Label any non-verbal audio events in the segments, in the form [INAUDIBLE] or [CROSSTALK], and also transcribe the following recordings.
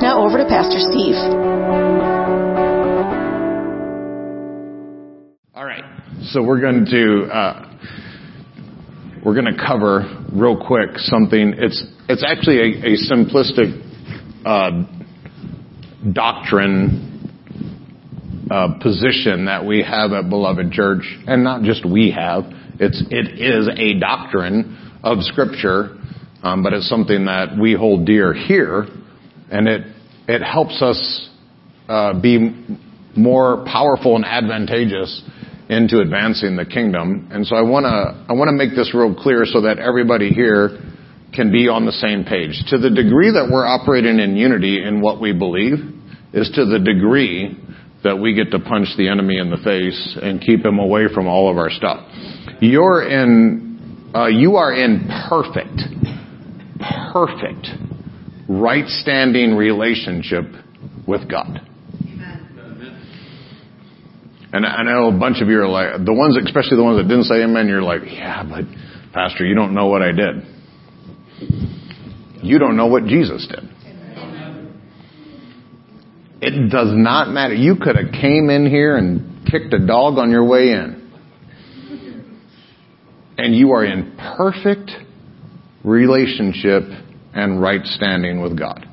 Now over to Pastor Steve. All right, so we're going to uh, we're going to cover real quick something. It's it's actually a, a simplistic uh, doctrine uh, position that we have at Beloved Church, and not just we have. It's it is a doctrine of Scripture, um, but it's something that we hold dear here and it it helps us uh, be more powerful and advantageous into advancing the kingdom. And so I want to I want to make this real clear so that everybody here can be on the same page. To the degree that we're operating in unity in what we believe is to the degree that we get to punch the enemy in the face and keep him away from all of our stuff. You're in uh, you are in perfect perfect right standing relationship with God. Amen. And I know a bunch of you are like, the ones, especially the ones that didn't say amen, you're like, yeah, but Pastor, you don't know what I did. You don't know what Jesus did. It does not matter. You could have came in here and kicked a dog on your way in. And you are in perfect relationship and right standing with God.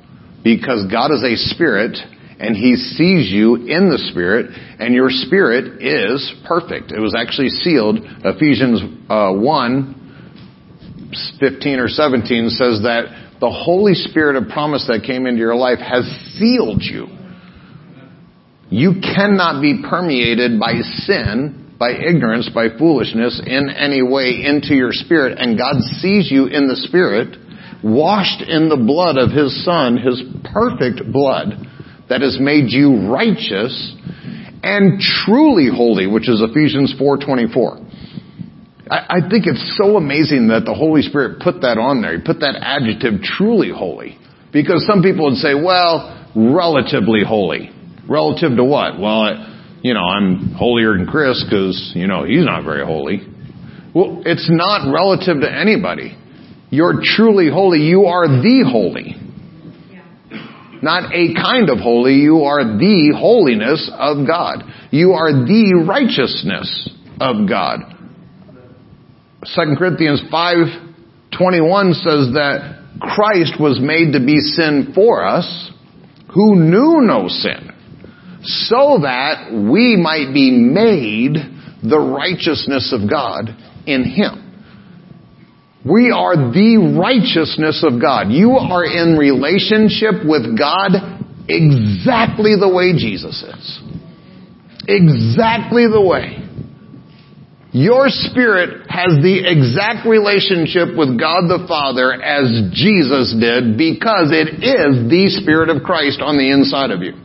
Because God is a spirit and he sees you in the spirit and your spirit is perfect. It was actually sealed. Ephesians uh, 1, 15 or 17 says that the Holy Spirit of promise that came into your life has sealed you. You cannot be permeated by sin, by ignorance, by foolishness in any way into your spirit. And God sees you in the spirit, washed in the blood of His Son, His perfect blood that has made you righteous and truly holy, which is Ephesians 4.24. I, I think it's so amazing that the Holy Spirit put that on there. He put that adjective, truly holy. Because some people would say, well, relatively holy. Relative to what? Well, you know, I'm holier than Chris because, you know, he's not very holy. Well, it's not relative to anybody. You're truly holy. You are the holy. Not a kind of holy. You are the holiness of God. You are the righteousness of God. 2 Corinthians 5:21 says that Christ was made to be sin for us who knew no sin so that we might be made the righteousness of God in Him. We are the righteousness of God. You are in relationship with God exactly the way Jesus is. Exactly the way. Your spirit has the exact relationship with God the Father as Jesus did because it is the Spirit of Christ on the inside of you.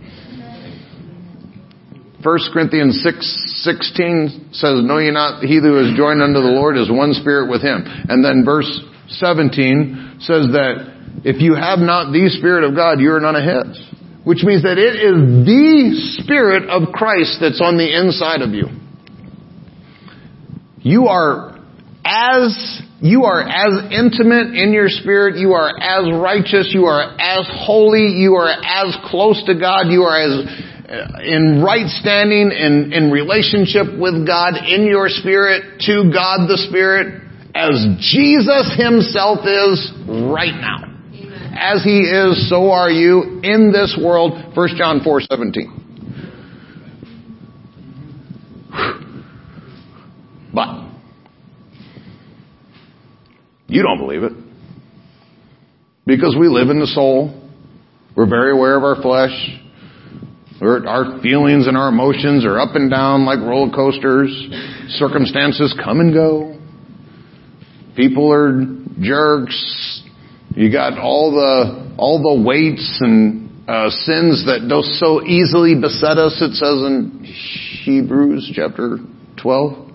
1 Corinthians 6, 16 says, Know ye not he who is joined unto the Lord is one spirit with him. And then verse 17 says that if you have not the Spirit of God, you are none of his. Which means that it is the Spirit of Christ that's on the inside of you. You are as you are as intimate in your spirit, you are as righteous, you are as holy, you are as close to God, you are as Uh, in right standing in, in relationship with God in your spirit to God the Spirit as Jesus Himself is right now. As He is, so are you in this world. 1 John 4 17. [SIGHS] But you don't believe it. Because we live in the soul. We're very aware of our flesh. Our feelings and our emotions are up and down like roller coasters. Circumstances come and go. People are jerks. You got all the, all the weights and uh, sins that do so easily beset us, it says in Hebrews chapter 12.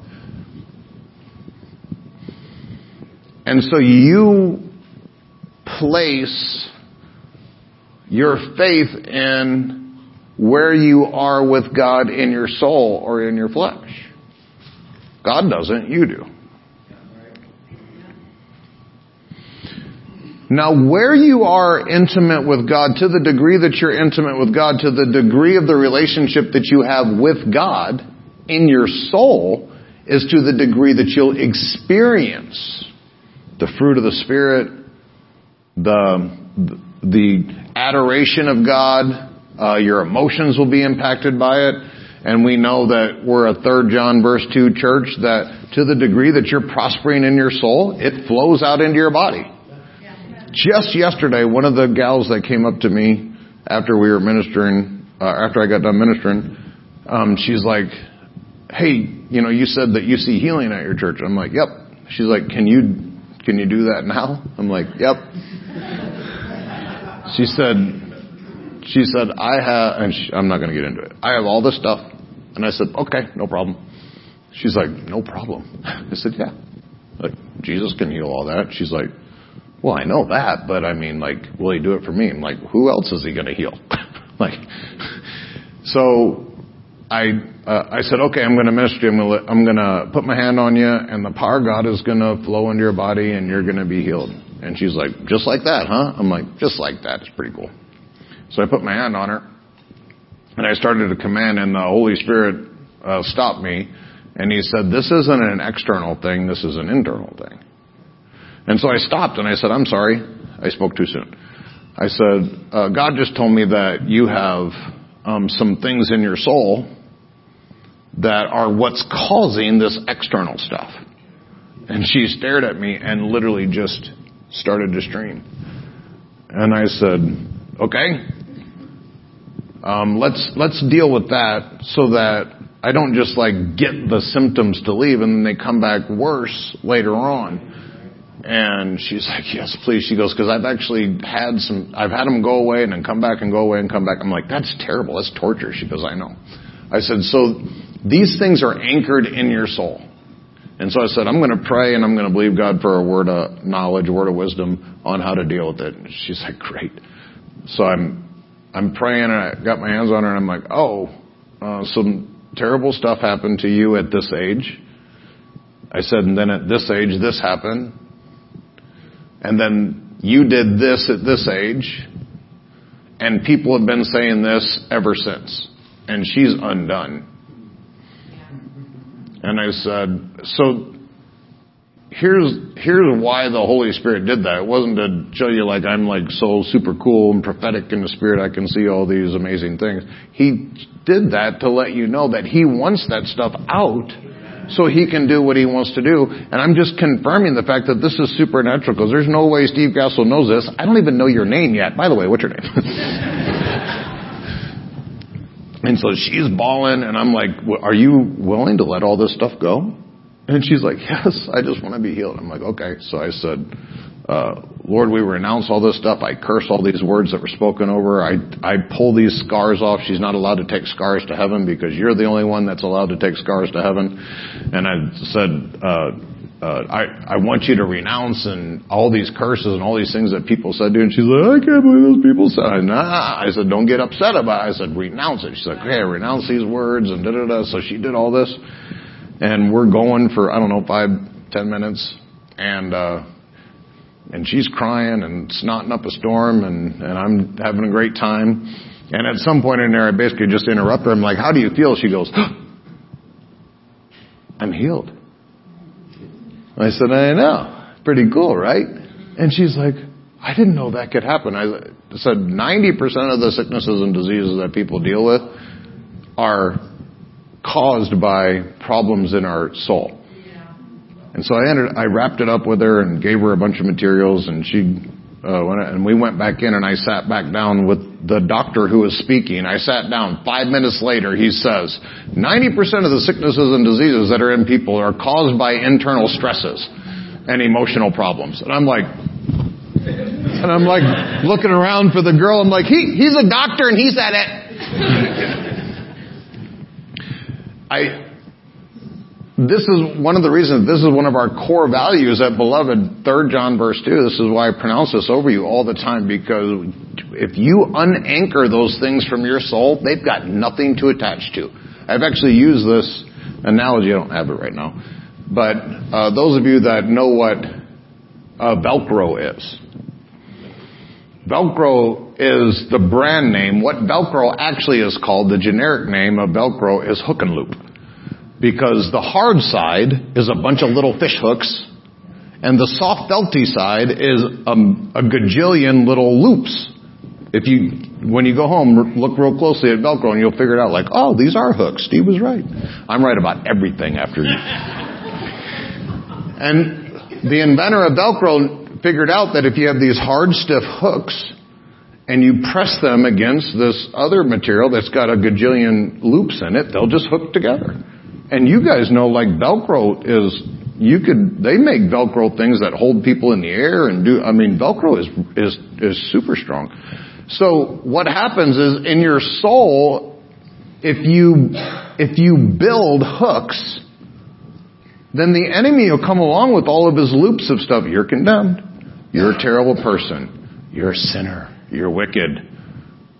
And so you place your faith in where you are with God in your soul or in your flesh. God doesn't, you do. Now, where you are intimate with God, to the degree that you're intimate with God, to the degree of the relationship that you have with God in your soul, is to the degree that you'll experience the fruit of the Spirit, the, the adoration of God, your emotions will be impacted by it. And we know that we're a third John verse 2 church that to the degree that you're prospering in your soul, it flows out into your body. Just yesterday, one of the gals that came up to me after we were ministering, uh, after I got done ministering, um, she's like, "Hey, you know, you said that you see healing at your church." I'm like, "Yep." She's like, "Can you can you do that now?" I'm like, "Yep." she said, "She said I have," and she, I'm not going to get into it. I have all this stuff, and I said, "Okay, no problem." She's like, "No problem." [LAUGHS] I said, "Yeah." Like Jesus can heal all that. She's like, well, I know that, but I mean, like, will he do it for me? I'm like, who else is he going to heal? [LAUGHS] like, so I uh, I said, okay, I'm going to minister. To I'm going to put my hand on you, and the power of God is going to flow into your body, and you're going to be healed. And she's like, just like that, huh? I'm like, just like that. It's pretty cool. So I put my hand on her, and I started to command, and the Holy Spirit uh, stopped me, and he said, this isn't an external thing. This is an internal thing. And so I stopped and I said, I'm sorry. I spoke too soon. I said, uh, God just told me that you have um, some things in your soul that are what's causing this external stuff. And she stared at me and literally just started to stream. And I said, okay, Um, let's let's deal with that so that I don't just like get the symptoms to leave and then they come back worse later on. And she's like, yes, please. She goes, because I've actually had some, I've had them go away and then come back and go away and come back. I'm like, that's terrible. That's torture. She goes, I know. I said, so these things are anchored in your soul. And so I said, I'm going to pray and I'm going to believe God for a word of knowledge, a word of wisdom on how to deal with it. And she's like, great. So I'm, I'm praying and I got my hands on her and I'm like, oh, uh, some terrible stuff happened to you at this age. I said, and then at this age, this happened and then you did this at this age, and people have been saying this ever since, and she's undone. And I said, so here's here's why the Holy Spirit did that. It wasn't to show you like I'm like so super cool and prophetic in the spirit I can see all these amazing things. He did that to let you know that he wants that stuff out so he can do what he wants to do. And I'm just confirming the fact that this is supernatural because there's no way Steve Gassel knows this. I don't even know your name yet. By the way, what's your name? [LAUGHS] and so she's bawling and I'm like, are you willing to let all this stuff go? And she's like, yes, I just want to be healed. I'm like, okay. So I said, uh, Lord, we renounce all this stuff. I curse all these words that were spoken over. I, I pull these scars off. She's not allowed to take scars to heaven because you're the only one that's allowed to take scars to heaven. And I said, uh, uh, I, I want you to renounce and all these curses and all these things that people said to you. And she's like, I can't believe those people said. Nah. I said, don't get upset about it. I said, renounce it. She's like, okay, renounce these words and da da da. So she did all this, and we're going for I don't know five ten minutes, and uh, and she's crying and snotting up a storm and, and I'm having a great time. And at some point in there, I basically just interrupt her. I'm like, how do you feel? She goes, I'm healed. I said, I know. Pretty cool, right? And she's like, I didn't know that could happen. I said 90% of the sicknesses and diseases that people deal with are caused by problems in our soul. And so I ended, I wrapped it up with her and gave her a bunch of materials and she, uh, went, and we went back in and I sat back down with the doctor who was speaking. I sat down. Five minutes later, he says, 90% of the sicknesses and diseases that are in people are caused by internal stresses and emotional problems. And I'm like, And I'm like looking around for the girl. I'm like, he, he's a doctor and he said it. [LAUGHS] I, this is one of the reasons, this is one of our core values at Beloved, 3 John verse 2. This is why I pronounce this over you all the time because if you unanchor those things from your soul, they've got nothing to attach to. I've actually used this analogy, I don't have it right now, but uh, those of you that know what uh, Velcro is, Velcro is the brand name. What Velcro actually is called, the generic name of Velcro is hook and loop. Because the hard side is a bunch of little fish hooks, and the soft felty side is a, a gajillion little loops. If you, when you go home, look real closely at Velcro and you'll figure it out like, oh, these are hooks. Steve was right. I'm right about everything after. You. [LAUGHS] and the inventor of Velcro figured out that if you have these hard, stiff hooks and you press them against this other material that's got a gajillion loops in it, they'll just hook together. And you guys know like Velcro is you could they make velcro things that hold people in the air and do i mean velcro is is is super strong so what happens is in your soul, if you, if you build hooks, then the enemy will come along with all of his loops of stuff. You're condemned. You're a terrible person. You're a sinner. You're wicked.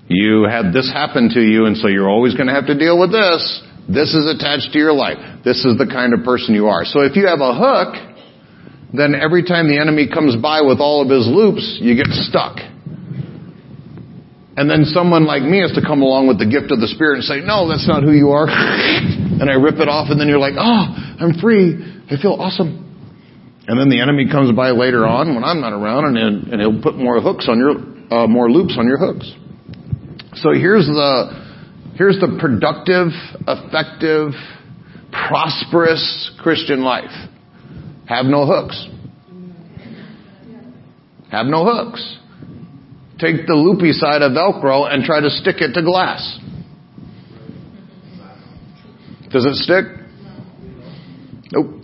You had this happen to you and so you're always going to have to deal with this. This is attached to your life. This is the kind of person you are. So if you have a hook, then every time the enemy comes by with all of his loops, you get stuck. And then someone like me has to come along with the gift of the Spirit and say, no, that's not who you are. [LAUGHS] and I rip it off and then you're like, oh, I'm free. I feel awesome. And then the enemy comes by later on when I'm not around and, and he'll put more hooks on your, uh, more loops on your hooks. So here's the, here's the productive, effective, prosperous Christian life. Have no hooks. Have no hooks take the loopy side of Velcro and try to stick it to glass. Does it stick? Nope.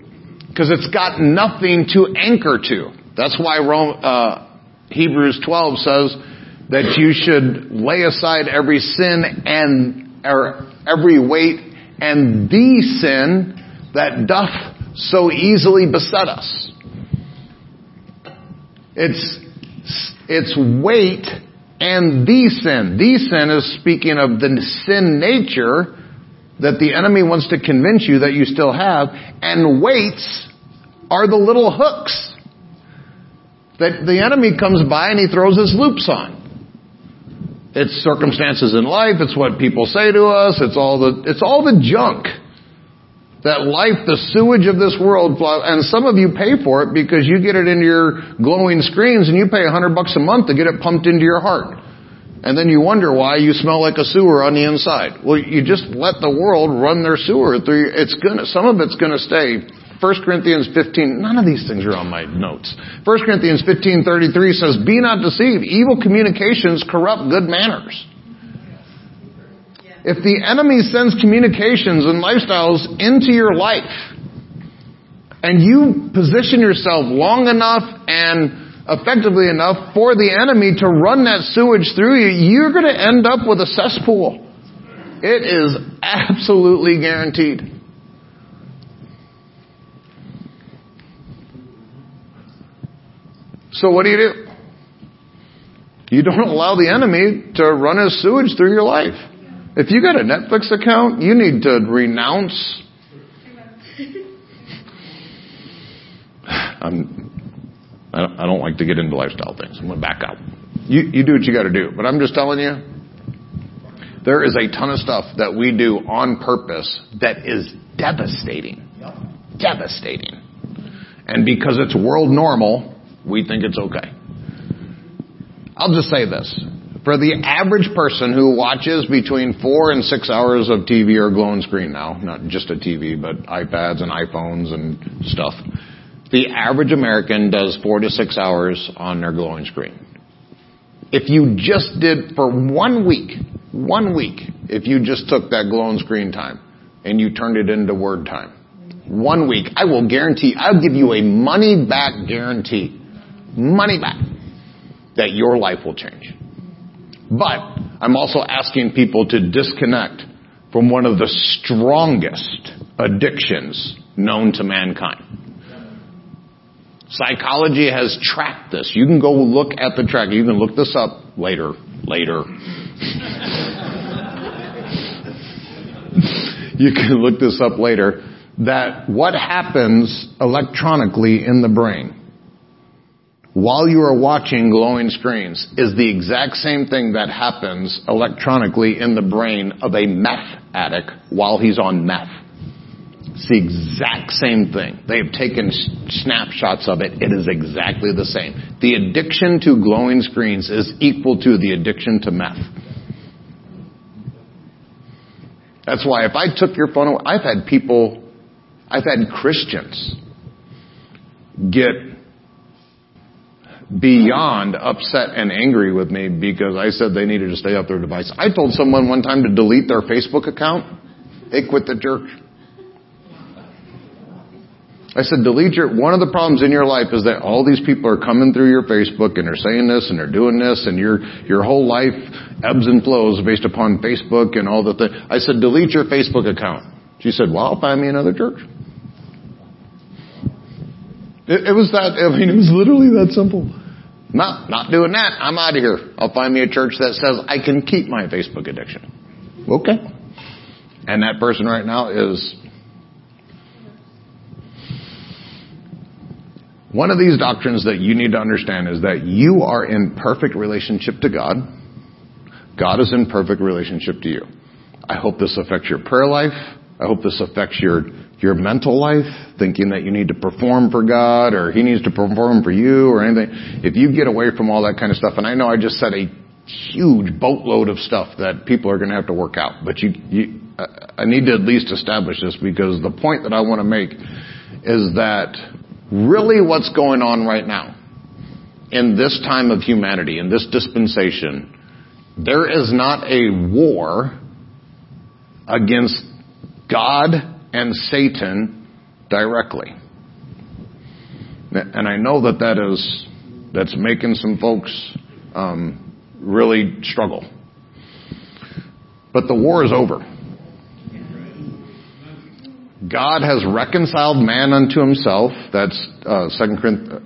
Because it's got nothing to anchor to. That's why Rome, uh, Hebrews 12 says that you should lay aside every sin and or every weight and the sin that doth so easily beset us. It's its weight and the sin. The sin is speaking of the sin nature that the enemy wants to convince you that you still have, and weights are the little hooks that the enemy comes by and he throws his loops on. It's circumstances in life, it's what people say to us, it's all the, it's all the junk that life, the sewage of this world, and some of you pay for it because you get it into your glowing screens and you pay a hundred bucks a month to get it pumped into your heart. And then you wonder why you smell like a sewer on the inside. Well, you just let the world run their sewer through. It's gonna, some of it's gonna stay. 1 Corinthians 15, none of these things are on my notes. 1 Corinthians 15:33 says, "Be not deceived. Evil communications corrupt good manners." If the enemy sends communications and lifestyles into your life, and you position yourself long enough and effectively enough for the enemy to run that sewage through you, you're going to end up with a cesspool. It is absolutely guaranteed. So what do you do? You don't [LAUGHS] allow the enemy to run his sewage through your life. If you got a Netflix account, you need to renounce. [SIGHS] I'm, I don't, I don't like to get into lifestyle things. I'm going to back out. You, you do what you got to do. But I'm just telling you, there is a ton of stuff that we do on purpose that is devastating. Yep. Devastating. And because it's world normal, we think it's okay. I'll just say this. For the average person who watches between four and six hours of TV or glowing screen now, not just a TV, but iPads and iPhones and stuff, the average American does four to six hours on their glowing screen. If you just did for one week, one week, if you just took that glowing screen time and you turned it into word time, one week, I will guarantee, I'll give you a money back guarantee. Money back that your life will change. But I'm also asking people to disconnect from one of the strongest addictions known to mankind. Psychology has tracked this. You can go look at the track. You can look this up later. Later. [LAUGHS] you can look this up later. That what happens electronically in the brain while you are watching glowing screens is the exact same thing that happens electronically in the brain of a meth addict while he's on meth. It's the exact same thing. They have taken snapshots of it. It is exactly the same. The addiction to glowing screens is equal to the addiction to meth. That's why if I took your phone away, I've had people, I've had Christians get beyond upset and angry with me because I said they needed to stay off their device. I told someone one time to delete their Facebook account. They quit the church. I said, delete your, one of the problems in your life is that all these people are coming through your Facebook and they're saying this and they're doing this and your, your whole life ebbs and flows based upon Facebook and all the things. I said, delete your Facebook account. She said, well, I'll find me another church. It, it was that, I mean, it was literally that simple. No, not doing that. I'm out of here. I'll find me a church that says I can keep my Facebook addiction. Okay. And that person right now is One of these doctrines that you need to understand is that you are in perfect relationship to God. God is in perfect relationship to you. I hope this affects your prayer life. I hope this affects your your mental life, thinking that you need to perform for God or He needs to perform for you or anything. If you get away from all that kind of stuff, and I know I just said a huge boatload of stuff that people are going to have to work out, but you, you I need to at least establish this because the point that I want to make is that really what's going on right now in this time of humanity, in this dispensation, there is not a war against God and Satan directly. And I know that that is, that's making some folks um, really struggle. But the war is over. God has reconciled man unto himself. That's uh, 2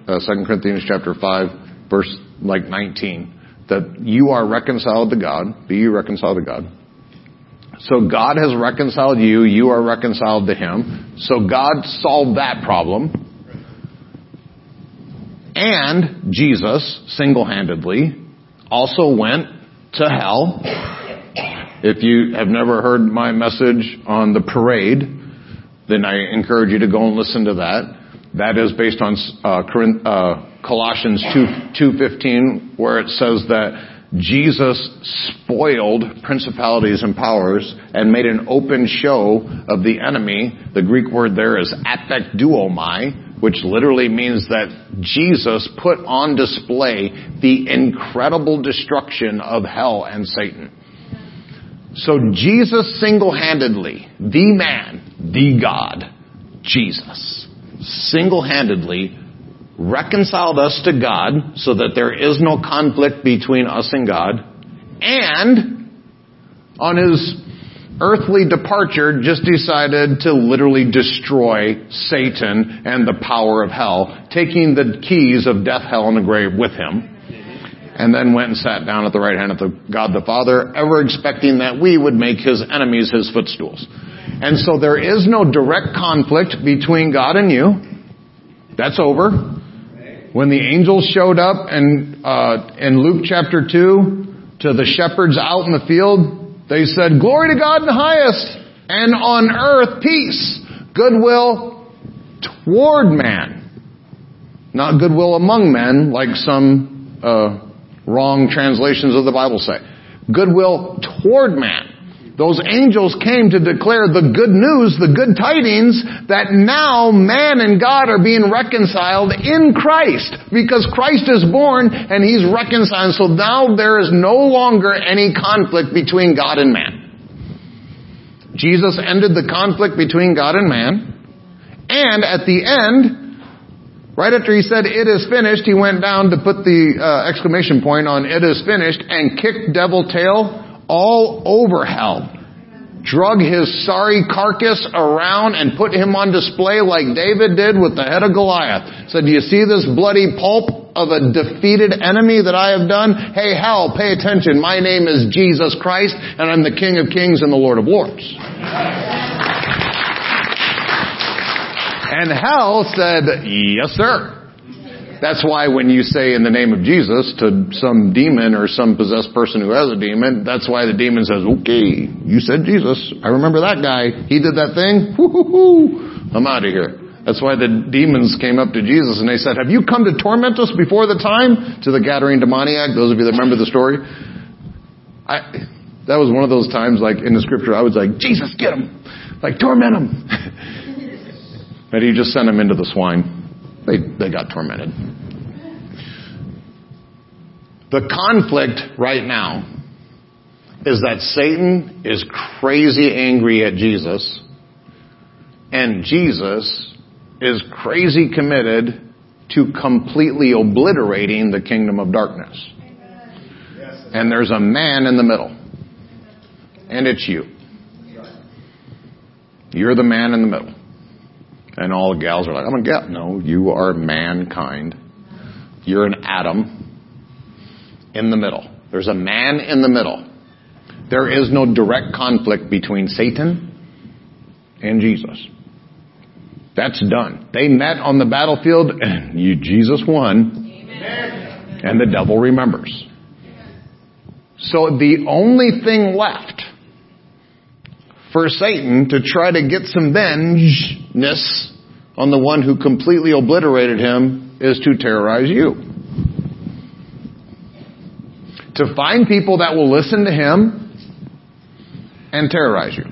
uh, Corinthians chapter 5, verse like 19. That you are reconciled to God. Be you reconciled to God. So God has reconciled you. You are reconciled to Him. So God solved that problem. And Jesus, single-handedly, also went to hell. If you have never heard my message on the parade, then I encourage you to go and listen to that. That is based on uh, uh, Colossians 2, 2.15 where it says that Jesus spoiled principalities and powers and made an open show of the enemy. The Greek word there is apekduomai, which literally means that Jesus put on display the incredible destruction of hell and Satan. So Jesus single-handedly, the man, the God, Jesus, single-handedly reconciled us to God so that there is no conflict between us and God, and on his earthly departure just decided to literally destroy Satan and the power of hell, taking the keys of death, hell, and the grave with him and then went and sat down at the right hand of the God the Father, ever expecting that we would make his enemies his footstools. And so there is no direct conflict between God and you. That's over. When the angels showed up and uh, in Luke chapter 2 to the shepherds out in the field, they said, Glory to God in the highest, and on earth peace, goodwill toward man. Not goodwill among men, like some uh, wrong translations of the Bible say. Goodwill toward man. Those angels came to declare the good news, the good tidings, that now man and God are being reconciled in Christ. Because Christ is born and He's reconciled. So now there is no longer any conflict between God and man. Jesus ended the conflict between God and man. And at the end, Right after he said, it is finished, he went down to put the uh, exclamation point on it is finished and kicked devil tail all over hell. Drug his sorry carcass around and put him on display like David did with the head of Goliath. Said, do you see this bloody pulp of a defeated enemy that I have done? Hey hell, pay attention. My name is Jesus Christ and I'm the King of Kings and the Lord of Lords. And hell said, yes sir. That's why when you say in the name of Jesus to some demon or some possessed person who has a demon, that's why the demon says, okay, you said Jesus. I remember that guy. He did that thing. Woo-hoo-hoo. I'm out of here. That's why the demons came up to Jesus and they said, have you come to torment us before the time? To the Gadarene demoniac, those of you that remember the story. I, that was one of those times like in the scripture I was like, Jesus, get him. Like torment him. [LAUGHS] But he just sent them into the swine. They, they got tormented. The conflict right now is that Satan is crazy angry at Jesus, and Jesus is crazy committed to completely obliterating the kingdom of darkness. And there's a man in the middle. And it's you. You're the man in the middle. And all the gals are like, I'm a gal. No, you are mankind. You're an atom in the middle. There's a man in the middle. There is no direct conflict between Satan and Jesus. That's done. They met on the battlefield and you, Jesus won. Amen. And the devil remembers. So the only thing left for Satan to try to get some vengeness on the one who completely obliterated him is to terrorize you. To find people that will listen to him and terrorize you.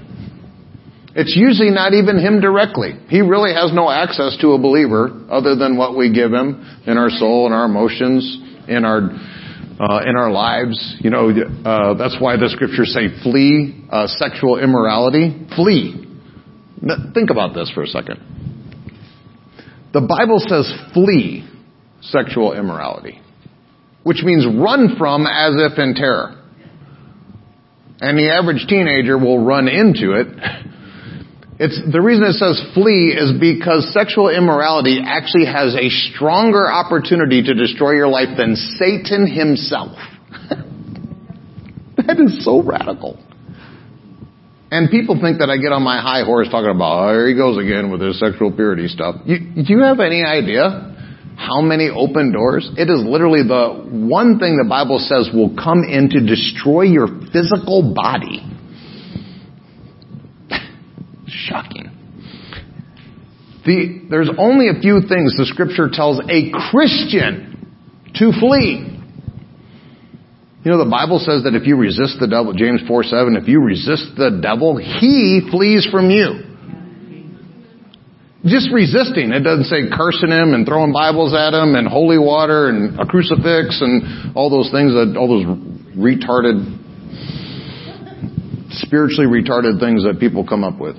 It's usually not even him directly. He really has no access to a believer other than what we give him in our soul and our emotions, in our uh, in our lives. You know, uh, that's why the scriptures say flee uh, sexual immorality. Flee. Think about this for a second. The Bible says flee sexual immorality, which means run from as if in terror. And the average teenager will run into it it's, the reason it says flee is because sexual immorality actually has a stronger opportunity to destroy your life than Satan himself. [LAUGHS] that is so radical. And people think that I get on my high horse talking about, oh, here he goes again with his sexual purity stuff. You, do you have any idea how many open doors? It is literally the one thing the Bible says will come in to destroy your physical body. [LAUGHS] Shocking. The, there's only a few things the scripture tells a Christian to flee. You know, the Bible says that if you resist the devil, James 4 7, if you resist the devil, he flees from you. Just resisting. It doesn't say cursing him and throwing Bibles at him and holy water and a crucifix and all those things that, all those retarded, spiritually retarded things that people come up with.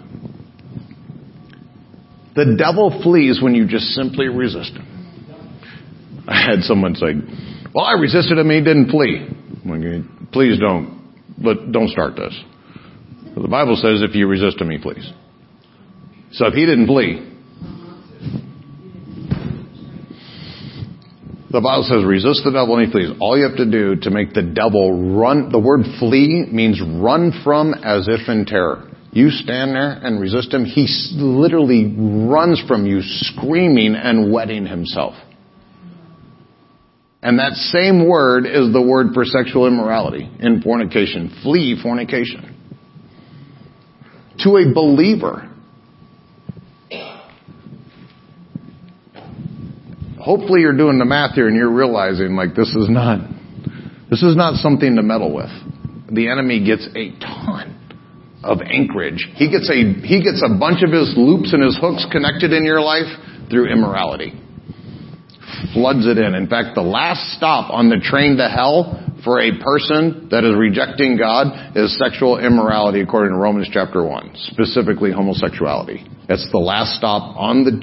The devil flees when you just simply resist him. I had someone say, well, I resisted him, he didn't flee. Please don't, but don't start this. The Bible says if you resist him, he flees. So if he didn't flee, the Bible says resist the devil and he flees. All you have to do to make the devil run, the word flee means run from as if in terror. You stand there and resist him. He literally runs from you screaming and wetting himself. And that same word is the word for sexual immorality in fornication. Flee fornication. To a believer, hopefully you're doing the math here and you're realizing like this is not, this is not something to meddle with. The enemy gets a ton of anchorage. He gets a, he gets a bunch of his loops and his hooks connected in your life through immorality. Floods it in. In fact, the last stop on the train to hell for a person that is rejecting God is sexual immorality according to Romans chapter 1, specifically homosexuality. That's the last stop on the,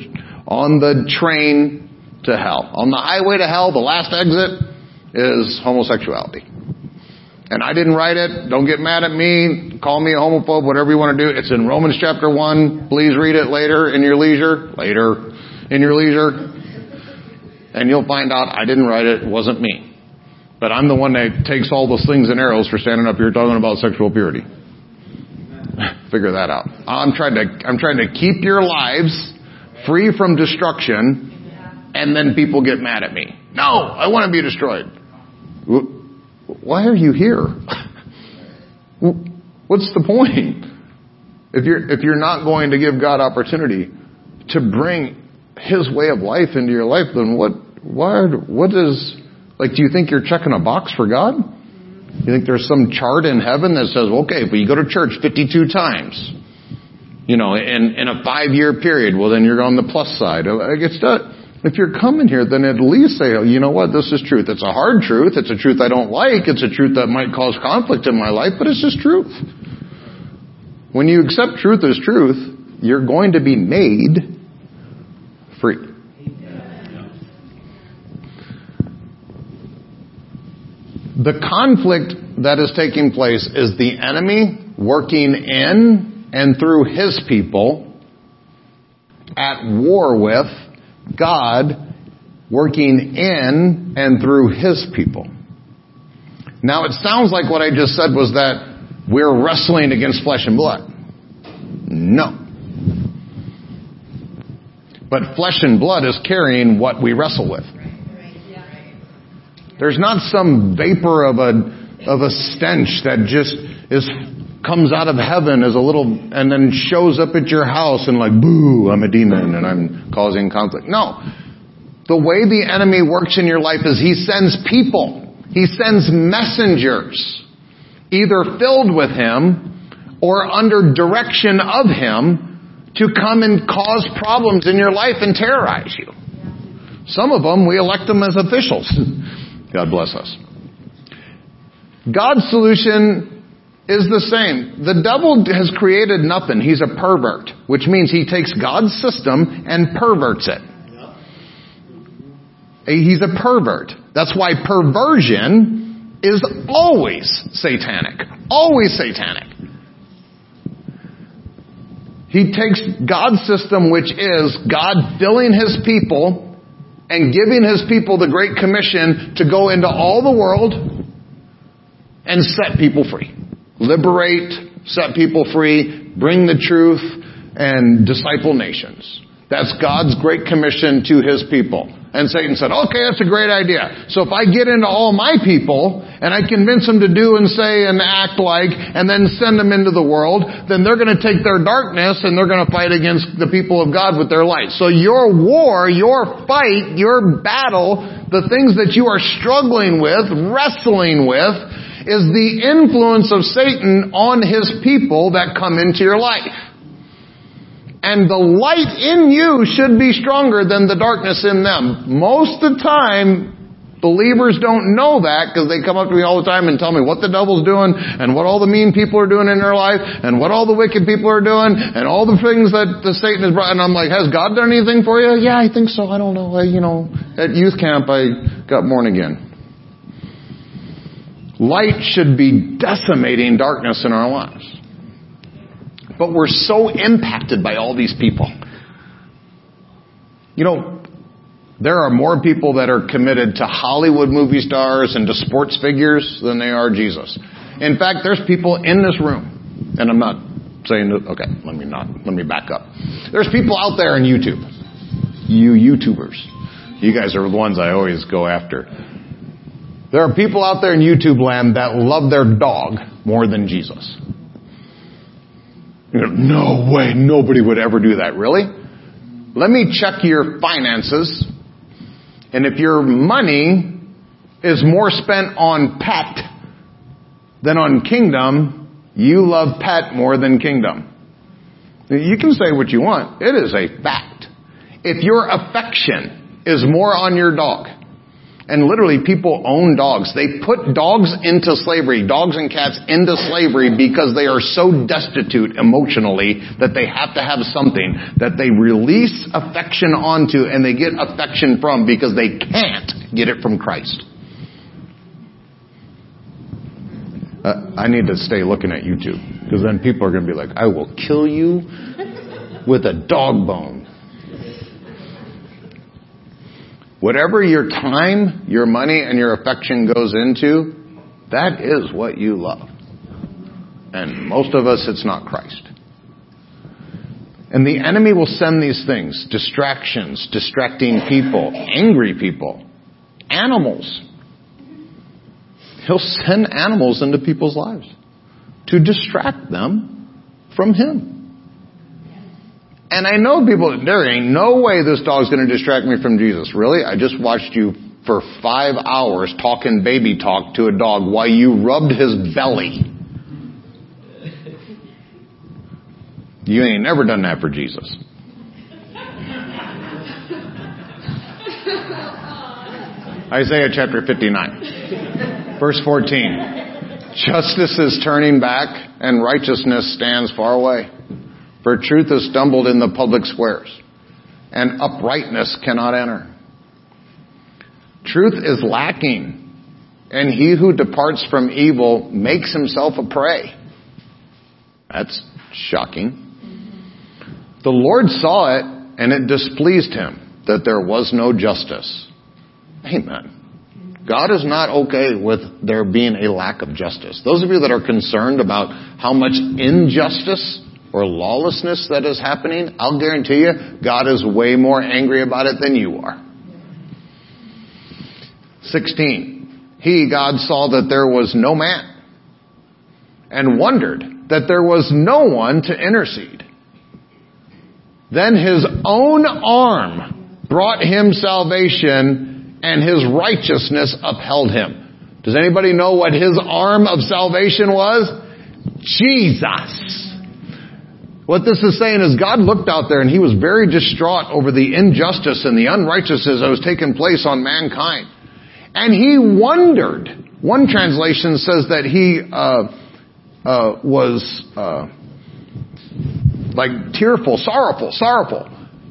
on the train to hell. On the highway to hell, the last exit is homosexuality. And I didn't write it. Don't get mad at me. Call me a homophobe, whatever you want to do. It's in Romans chapter 1. Please read it later in your leisure. Later in your leisure. And you'll find out I didn't write it. It wasn't me. But I'm the one that takes all the slings and arrows for standing up here talking about sexual purity. [LAUGHS] Figure that out. I'm trying to, I'm trying to keep your lives free from destruction and then people get mad at me. No, I want to be destroyed. Why are you here? [LAUGHS] What's the point? If you're, if you're not going to give God opportunity to bring His way of life into your life, then what, why, what is, like, do you think you're checking a box for God? You think there's some chart in heaven that says, okay, if you go to church 52 times, you know, in, in a five year period, well then you're on the plus side. Like it's not, if you're coming here, then at least say, oh, you know what, this is truth. It's a hard truth. It's a truth I don't like. It's a truth that might cause conflict in my life, but it's just truth. When you accept truth as truth, you're going to be made free. The conflict that is taking place is the enemy working in and through his people at war with God working in and through His people. Now it sounds like what I just said was that we're wrestling against flesh and blood. No. But flesh and blood is carrying what we wrestle with. There's not some vapor of a of a stench that just is comes out of heaven as a little, and then shows up at your house and like, boo, I'm a demon and I'm causing conflict. No. The way the enemy works in your life is he sends people. He sends messengers, either filled with him or under direction of him to come and cause problems in your life and terrorize you. Some of them, we elect them as officials. [LAUGHS] God bless us. God's solution is the same. The devil has created nothing. He's a pervert, which means he takes God's system and perverts it. He's a pervert. That's why perversion is always satanic. Always satanic. He takes God's system, which is God filling his people and giving his people the Great Commission to go into all the world and set people free liberate, set people free, bring the truth, and disciple nations. That's God's great commission to his people. And Satan said, okay, that's a great idea. So if I get into all my people and I convince them to do and say and act like and then send them into the world, then they're going to take their darkness and they're going to fight against the people of God with their light. So your war, your fight, your battle, the things that you are struggling with, wrestling with, is the influence of Satan on his people that come into your life. And the light in you should be stronger than the darkness in them. Most of the time, believers don't know that because they come up to me all the time and tell me what the devil's doing and what all the mean people are doing in their life and what all the wicked people are doing and all the things that the Satan has brought. And I'm like, has God done anything for you? Yeah, I think so. I don't know. I, you know, at youth camp, I got born again. Light should be decimating darkness in our lives. But we're so impacted by all these people. You know, there are more people that are committed to Hollywood movie stars and to sports figures than they are Jesus. In fact, there's people in this room, and I'm not saying okay, let me not, let me back up. There's people out there on YouTube. You YouTubers. You guys are the ones I always go after. There are people out there in YouTube land that love their dog more than Jesus. You no way, nobody would ever do that. Really? Let me check your finances. And if your money is more spent on pet than on kingdom, you love pet more than kingdom. You can say what you want. It is a fact. If your affection is more on your dog, And literally people own dogs. They put dogs into slavery, dogs and cats into slavery because they are so destitute emotionally that they have to have something that they release affection onto and they get affection from because they can't get it from Christ. Uh, I need to stay looking at YouTube because then people are going to be like, I will kill you with a dog bone. Whatever your time, your money, and your affection goes into, that is what you love. And most of us, it's not Christ. And the enemy will send these things distractions, distracting people, angry people, animals. He'll send animals into people's lives to distract them from Him. And I know people, there ain't no way this dog's gonna distract me from Jesus. Really? I just watched you for five hours talking baby talk to a dog while you rubbed his belly. You ain't never done that for Jesus. Isaiah chapter 59, verse 14. Justice is turning back and righteousness stands far away. For truth has stumbled in the public squares and uprightness cannot enter. Truth is lacking and he who departs from evil makes himself a prey. That's shocking. The Lord saw it and it displeased him that there was no justice. Amen. God is not okay with there being a lack of justice. Those of you that are concerned about how much injustice or lawlessness that is happening, I'll guarantee you, God is way more angry about it than you are. 16. He, God, saw that there was no man and wondered that there was no one to intercede. Then his own arm brought him salvation and his righteousness upheld him. Does anybody know what his arm of salvation was? Jesus. What this is saying is God looked out there and he was very distraught over the injustice and the unrighteousness that was taking place on mankind. And he wondered. One translation says that he uh, uh, was uh, like tearful, sorrowful, sorrowful.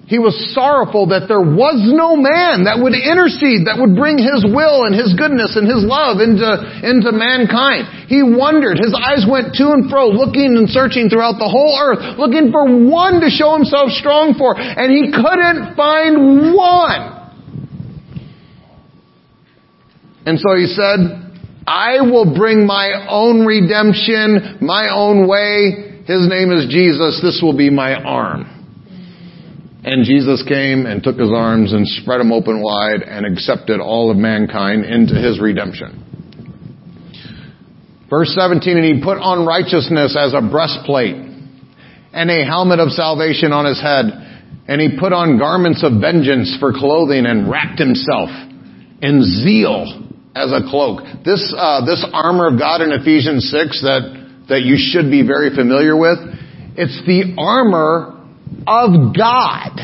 He was sorrowful that there was no man that would intercede, that would bring his will and his goodness and his love into, into mankind. He wondered. His eyes went to and fro, looking and searching throughout the whole earth, looking for one to show himself strong for, and he couldn't find one. And so he said, I will bring my own redemption, my own way. His name is Jesus. This will be my arm. And Jesus came and took his arms and spread them open wide and accepted all of mankind into his redemption. Verse 17, and he put on righteousness as a breastplate and a helmet of salvation on his head. And he put on garments of vengeance for clothing and wrapped himself in zeal as a cloak. This, uh, this armor of God in Ephesians 6 that, that you should be very familiar with, it's the armor of God.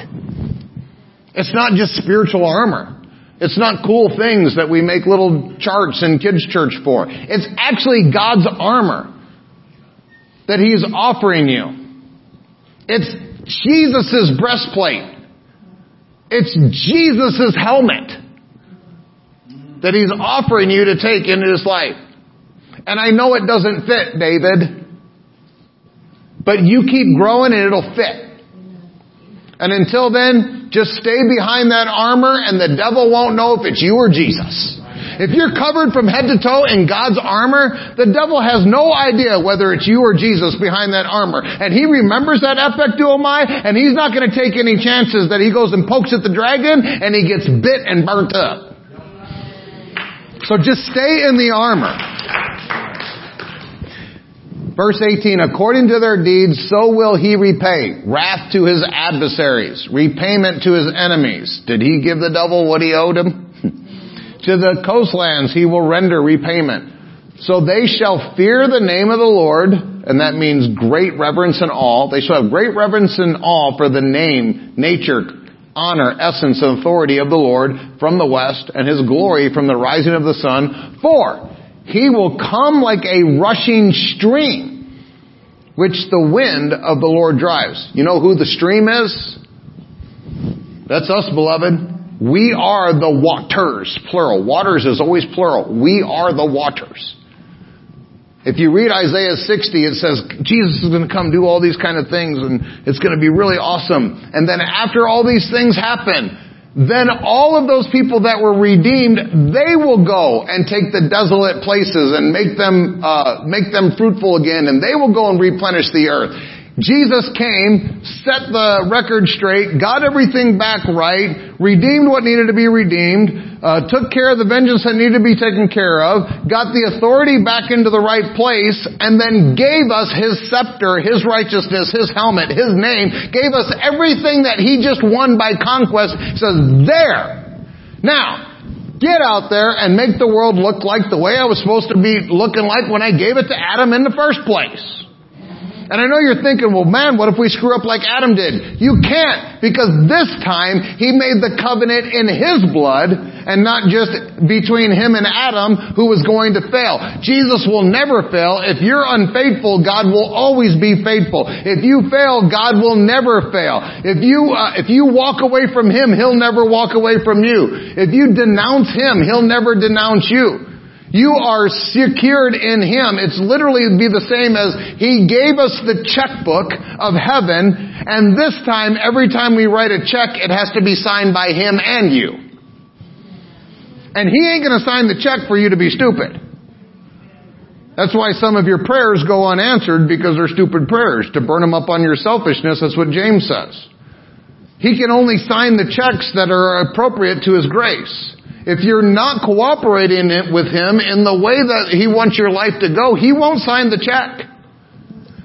It's not just spiritual armor. It's not cool things that we make little charts in kids church for. It's actually God's armor that He's offering you. It's Jesus' breastplate. It's Jesus' helmet that He's offering you to take into this life. And I know it doesn't fit, David. But you keep growing and it'll fit. And until then, just stay behind that armor and the devil won't know if it's you or Jesus. If you're covered from head to toe in God's armor, the devil has no idea whether it's you or Jesus behind that armor. And he remembers that epectomai, and he's not going to take any chances that he goes and pokes at the dragon and he gets bit and burnt up. So just stay in the armor. Verse 18, according to their deeds, so will he repay. Wrath to his adversaries. Repayment to his enemies. Did he give the devil what he owed him? [LAUGHS] to the coastlands he will render repayment. So they shall fear the name of the Lord, and that means great reverence and awe. They shall have great reverence and awe for the name, nature, honor, essence, and authority of the Lord from the west, and his glory from the rising of the sun. For he will come like a rushing stream, which the wind of the Lord drives. You know who the stream is? That's us, beloved. We are the waters, plural. Waters is always plural. We are the waters. If you read Isaiah 60, it says Jesus is going to come do all these kind of things and it's going to be really awesome. And then after all these things happen, then all of those people that were redeemed, they will go and take the desolate places and make them, uh, make them fruitful again and they will go and replenish the earth. Jesus came, set the record straight, got everything back right, redeemed what needed to be redeemed, uh, took care of the vengeance that needed to be taken care of, got the authority back into the right place, and then gave us His scepter, His righteousness, His helmet, His name, gave us everything that He just won by conquest. He says, there! Now, get out there and make the world look like the way I was supposed to be looking like when I gave it to Adam in the first place. And I know you're thinking, well man, what if we screw up like Adam did? You can't, because this time he made the covenant in his blood and not just between him and Adam who was going to fail. Jesus will never fail. If you're unfaithful, God will always be faithful. If you fail, God will never fail. If you, uh, if you walk away from him, he'll never walk away from you. If you denounce him, he'll never denounce you. You are secured in Him. It's literally be the same as He gave us the checkbook of heaven, and this time, every time we write a check, it has to be signed by Him and you. And He ain't gonna sign the check for you to be stupid. That's why some of your prayers go unanswered because they're stupid prayers. To burn them up on your selfishness, that's what James says. He can only sign the checks that are appropriate to His grace. If you're not cooperating with Him in the way that He wants your life to go, He won't sign the check.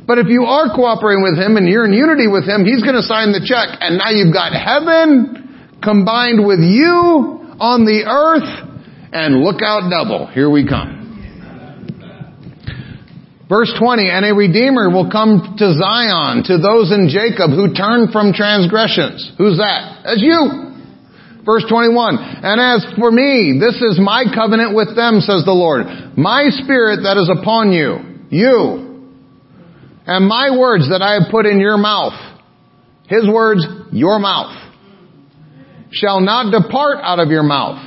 But if you are cooperating with Him and you're in unity with Him, He's going to sign the check. And now you've got heaven combined with you on the earth and look out double. Here we come. Verse 20, and a redeemer will come to Zion, to those in Jacob who turn from transgressions. Who's that? That's you. Verse 21, and as for me, this is my covenant with them, says the Lord. My spirit that is upon you, you, and my words that I have put in your mouth, his words, your mouth, shall not depart out of your mouth.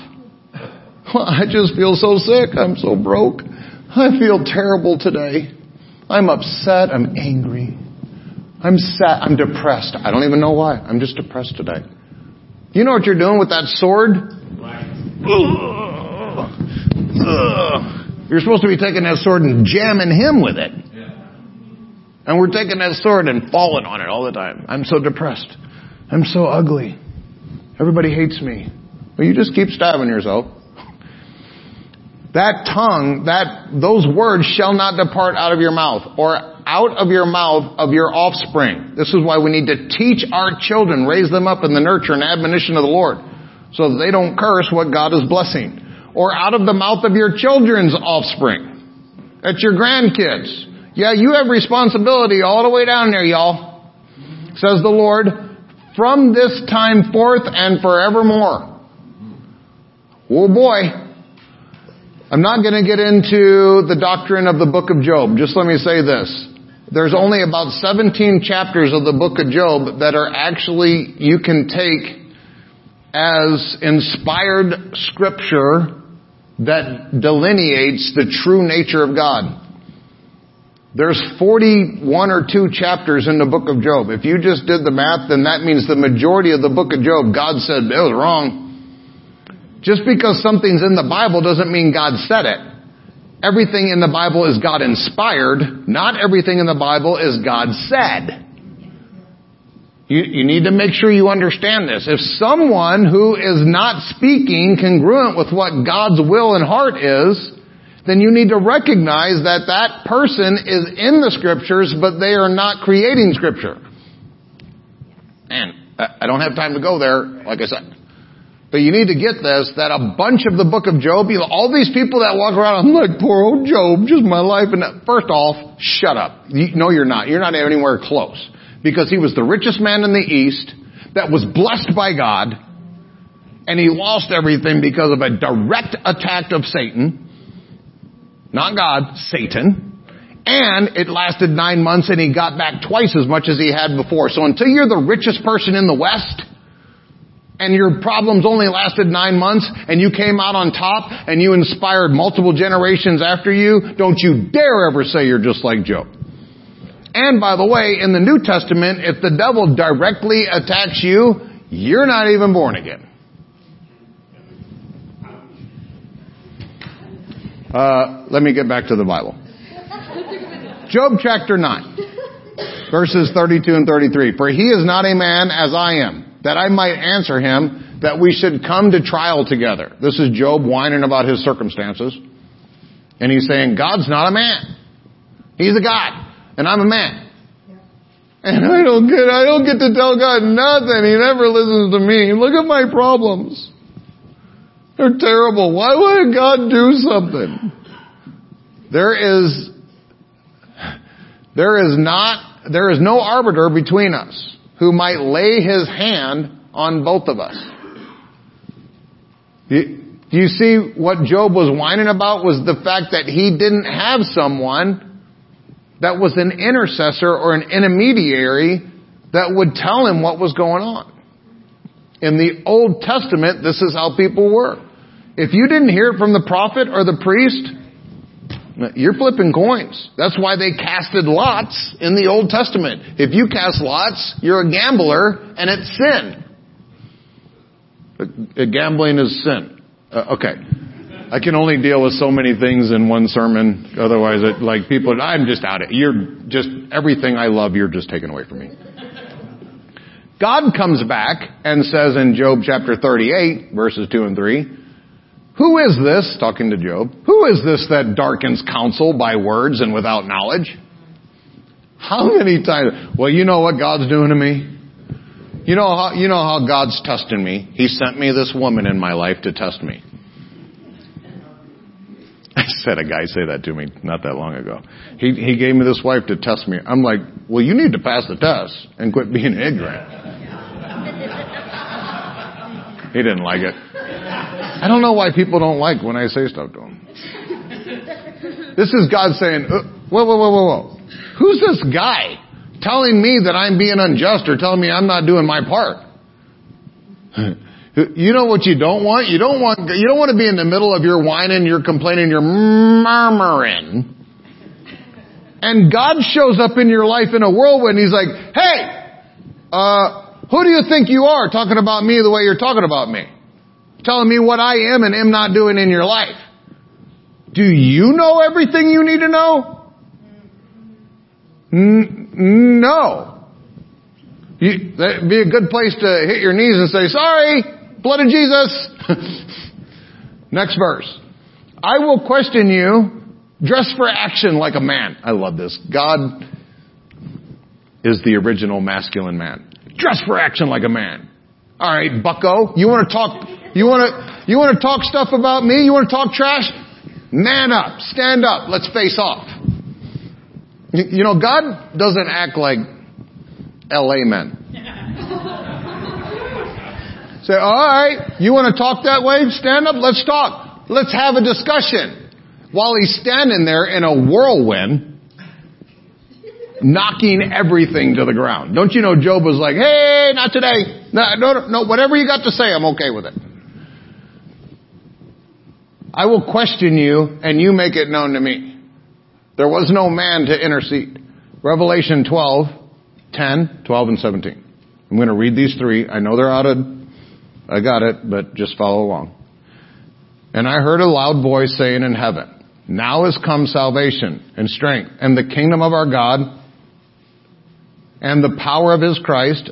[LAUGHS] I just feel so sick. I'm so broke. I feel terrible today. I'm upset. I'm angry. I'm sad. I'm depressed. I don't even know why. I'm just depressed today. You know what you're doing with that sword? You're supposed to be taking that sword and jamming him with it. And we're taking that sword and falling on it all the time. I'm so depressed. I'm so ugly. Everybody hates me. Well, you just keep stabbing yourself. That tongue, that, those words shall not depart out of your mouth or out of your mouth of your offspring. This is why we need to teach our children, raise them up in the nurture and admonition of the Lord so that they don't curse what God is blessing. Or out of the mouth of your children's offspring. That's your grandkids. Yeah, you have responsibility all the way down there, y'all. Says the Lord, from this time forth and forevermore. Oh boy. I'm not going to get into the doctrine of the book of Job. Just let me say this. There's only about 17 chapters of the book of Job that are actually, you can take as inspired scripture that delineates the true nature of God. There's 41 or 2 chapters in the book of Job. If you just did the math, then that means the majority of the book of Job, God said, it was wrong. Just because something's in the Bible doesn't mean God said it. Everything in the Bible is God inspired. Not everything in the Bible is God said. You, you, need to make sure you understand this. If someone who is not speaking congruent with what God's will and heart is, then you need to recognize that that person is in the scriptures, but they are not creating scripture. And I don't have time to go there, like I said. But you need to get this, that a bunch of the book of Job, you know, all these people that walk around, I'm like, poor old Job, just my life. And uh, first off, shut up. You, no, you're not. You're not anywhere close. Because he was the richest man in the East, that was blessed by God, and he lost everything because of a direct attack of Satan. Not God, Satan. And it lasted nine months and he got back twice as much as he had before. So until you're the richest person in the West, and your problems only lasted nine months and you came out on top and you inspired multiple generations after you, don't you dare ever say you're just like Job. And by the way, in the New Testament, if the devil directly attacks you, you're not even born again. Uh, let me get back to the Bible. Job chapter 9, verses 32 and 33. For he is not a man as I am, that I might answer him, that we should come to trial together. This is Job whining about his circumstances. And he's saying, God's not a man. He's a God, and I'm a man. And I don't get, I don't get to tell God nothing. He never listens to me. Look at my problems. They're terrible. Why would God do something? There is, there is not, there is no arbiter between us who might lay his hand on both of us. Do you see what Job was whining about was the fact that he didn't have someone that was an intercessor or an intermediary that would tell him what was going on. In the Old Testament, this is how people were. If you didn't hear it from the prophet or the priest, you're flipping coins. That's why they casted lots in the Old Testament. If you cast lots, you're a gambler and it's sin. Gambling is sin. Uh, okay. I can only deal with so many things in one sermon. Otherwise, it, like people, I'm just out of it. You're just, everything I love, you're just taking away from me. God comes back and says in Job chapter 38, verses 2 and 3, who is this, talking to Job, who is this that darkens counsel by words and without knowledge? How many times? Well, you know what God's doing to me? You know how, you know how God's testing me? He sent me this woman in my life to test me. [LAUGHS] I said a guy say that to me not that long ago. He, he gave me this wife to test me. I'm like, well, you need to pass the test and quit being ignorant. [LAUGHS] he didn't like it. I don't know why people don't like when I say stuff to them. This is God saying, uh, whoa, whoa, whoa, whoa, whoa. Who's this guy telling me that I'm being unjust or telling me I'm not doing my part? [LAUGHS] You know what you don't want? You don't want, you don't want to be in the middle of your whining, you're complaining, you're murmuring. And God shows up in your life in a whirlwind. He's like, hey, uh, who do you think you are talking about me the way you're talking about me? Telling me what I am and am not doing in your life. Do you know everything you need to know? N- no. You, that'd be a good place to hit your knees and say, sorry, blood of Jesus. [LAUGHS] Next verse. I will question you, dress for action like a man. I love this. God is the original masculine man. Dress for action like a man. All right, bucko, you want to talk you want to, you want to talk stuff about me? You want to talk trash? Man up. Stand up. Let's face off. You know, God doesn't act like LA men. [LAUGHS] Say, alright, you want to talk that way? Stand up, let's talk. Let's have a discussion. While he's standing there in a whirlwind, knocking everything to the ground. Don't you know Job was like, hey, not today. No, no, no, whatever you got to say, I'm okay with it. I will question you and you make it known to me. There was no man to intercede. Revelation 12, 10, 12, and 17. I'm going to read these three. I know they're out of, I got it, but just follow along. And I heard a loud voice saying in heaven, now has come salvation and strength and the kingdom of our God and the power of his Christ.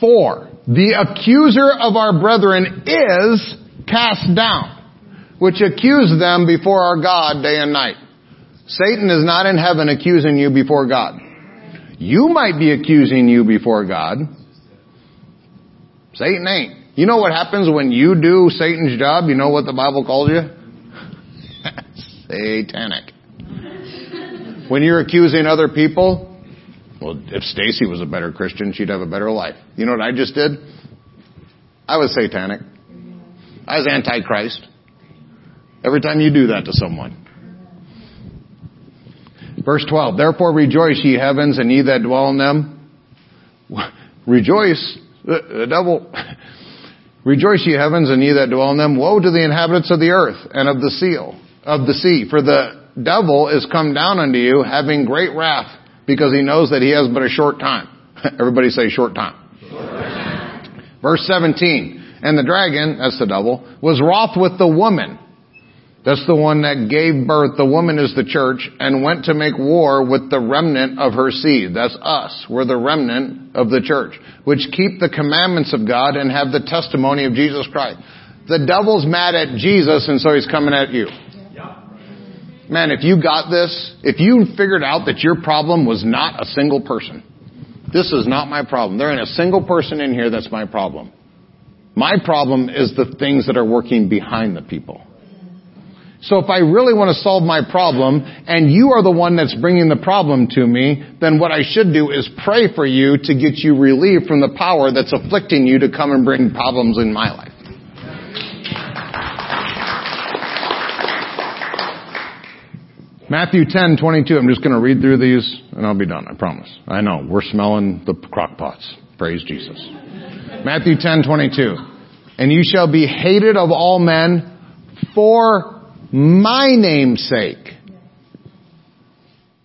For the accuser of our brethren is cast down which accuse them before our God day and night. Satan is not in heaven accusing you before God. You might be accusing you before God. Satan ain't. You know what happens when you do Satan's job? You know what the Bible calls you? [LAUGHS] Satanic. When you're accusing other people, Well, if Stacy was a better Christian, she'd have a better life. You know what I just did? I was satanic. I was antichrist. Every time you do that to someone. Verse 12, Therefore rejoice ye heavens and ye that dwell in them. [LAUGHS] Rejoice, the, devil, [LAUGHS] rejoice ye heavens and ye that dwell in them. Woe to the inhabitants of the earth and of the seal, of the sea. For the devil is come down unto you having great wrath because he knows that he has but a short time. [LAUGHS] Everybody say short time. short time. Verse 17, and the dragon, that's the devil, was wroth with the woman that's the one that gave birth. The woman is the church and went to make war with the remnant of her seed. That's us. We're the remnant of the church, which keep the commandments of God and have the testimony of Jesus Christ. The devil's mad at Jesus and so he's coming at you. Man, if you got this, if you figured out that your problem was not a single person, this is not my problem. There ain't a single person in here that's my problem. My problem is the things that are working behind the people. So if I really want to solve my problem and you are the one that's bringing the problem to me, then what I should do is pray for you to get you relieved from the power that's afflicting you to come and bring problems in my life. Matthew 10, 22. I'm just going to read through these and I'll be done. I promise. I know. We're smelling the crock pots. Praise Jesus. Matthew 10, 22. And you shall be hated of all men for my name's sake.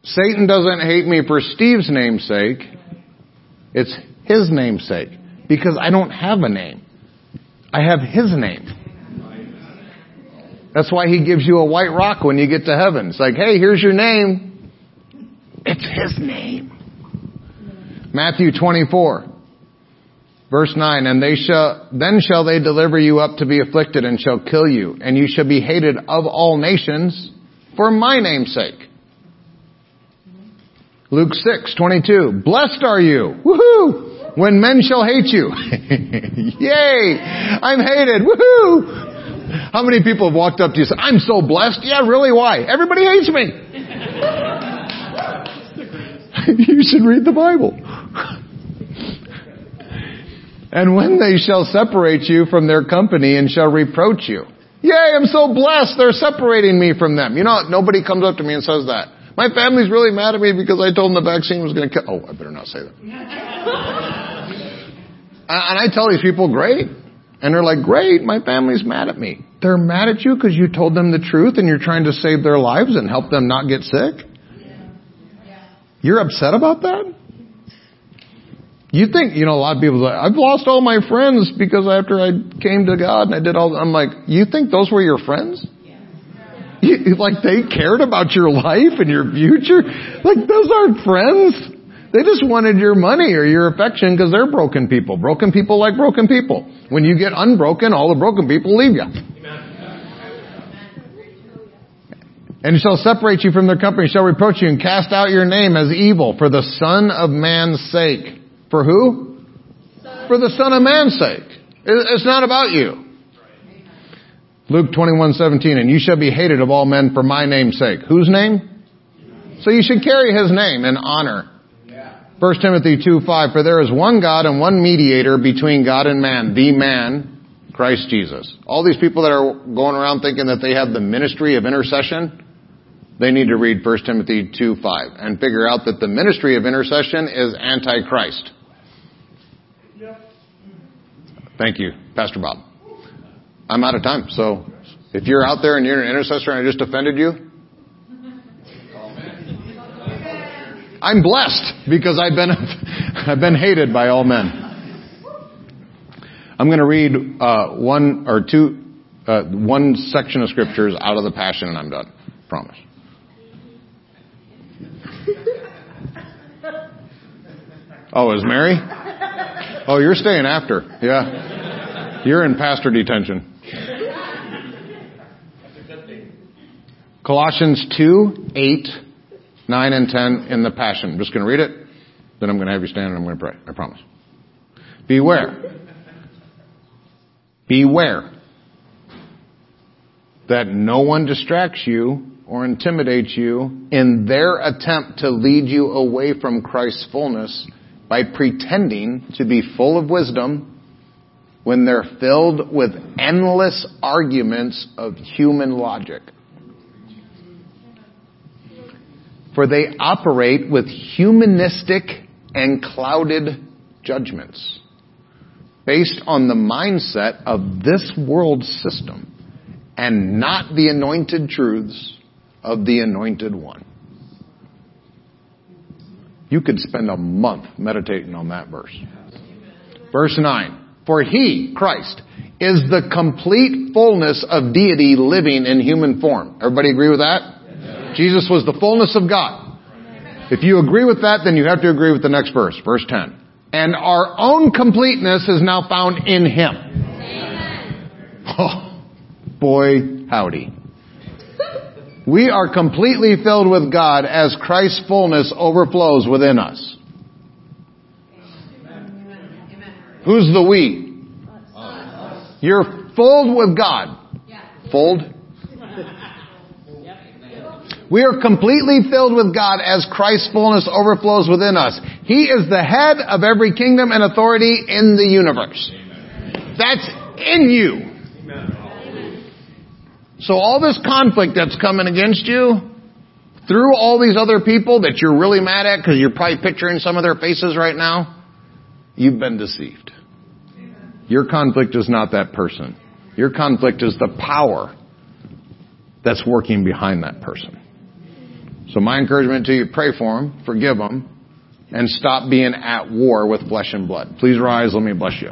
Satan doesn't hate me for Steve's namesake. It's his namesake. Because I don't have a name. I have his name. That's why he gives you a white rock when you get to heaven. It's like, hey, here's your name. It's his name. Matthew 24. Verse 9, and they shall, then shall they deliver you up to be afflicted and shall kill you, and you shall be hated of all nations for my name's sake. Luke 6, 22, blessed are you, woohoo, when men shall hate you. [LAUGHS] Yay, I'm hated, woohoo. How many people have walked up to you and said, I'm so blessed? Yeah, really, why? Everybody hates me. [LAUGHS] you should read the Bible. [LAUGHS] And when they shall separate you from their company and shall reproach you. Yay, I'm so blessed. They're separating me from them. You know, nobody comes up to me and says that. My family's really mad at me because I told them the vaccine was going to kill. Oh, I better not say that. [LAUGHS] and I tell these people, great. And they're like, great, my family's mad at me. They're mad at you because you told them the truth and you're trying to save their lives and help them not get sick? You're upset about that? You think, you know, a lot of people say, I've lost all my friends because after I came to God and I did all, I'm like, you think those were your friends? You, like they cared about your life and your future? Like those aren't friends. They just wanted your money or your affection because they're broken people. Broken people like broken people. When you get unbroken, all the broken people leave you. And shall separate you from their company, shall reproach you and cast out your name as evil for the Son of Man's sake. For who? Son. For the Son of Man's sake. It's not about you. Luke 21:17 and you shall be hated of all men for my name's sake. Whose name? So you should carry his name in honor. 1 Timothy 2:5 for there is one God and one mediator between God and man, the man Christ Jesus. All these people that are going around thinking that they have the ministry of intercession, they need to read 1 Timothy 2:5 and figure out that the ministry of intercession is antichrist. Thank you, Pastor Bob. I'm out of time. So if you're out there and you're an intercessor and I just offended you, I'm blessed because I've been, [LAUGHS] I've been hated by all men. I'm going to read uh, one or two, uh, one section of scriptures out of the Passion and I'm done. Promise. Oh, is Mary? Oh, you're staying after. Yeah. You're in pastor detention. Colossians 2, 8, 9, and 10 in the Passion. I'm just going to read it. Then I'm going to have you stand and I'm going to pray. I promise. Beware. Beware that no one distracts you or intimidates you in their attempt to lead you away from Christ's fullness by pretending to be full of wisdom when they're filled with endless arguments of human logic. For they operate with humanistic and clouded judgments based on the mindset of this world system and not the anointed truths of the anointed one. You could spend a month meditating on that verse. Verse 9. For he, Christ, is the complete fullness of deity living in human form. Everybody agree with that? Yes. Jesus was the fullness of God. If you agree with that, then you have to agree with the next verse, verse 10. And our own completeness is now found in him. [LAUGHS] Oh, boy, howdy. We are completely filled with God as Christ's fullness overflows within us. Who's the we? You're filled with God. Fold? We are completely filled with God as Christ's fullness overflows within us. He is the head of every kingdom and authority in the universe. That's in you. So all this conflict that's coming against you, through all these other people that you're really mad at because you're probably picturing some of their faces right now, you've been deceived. Your conflict is not that person. Your conflict is the power that's working behind that person. So my encouragement to you, pray for them, forgive them, and stop being at war with flesh and blood. Please rise. Let me bless you.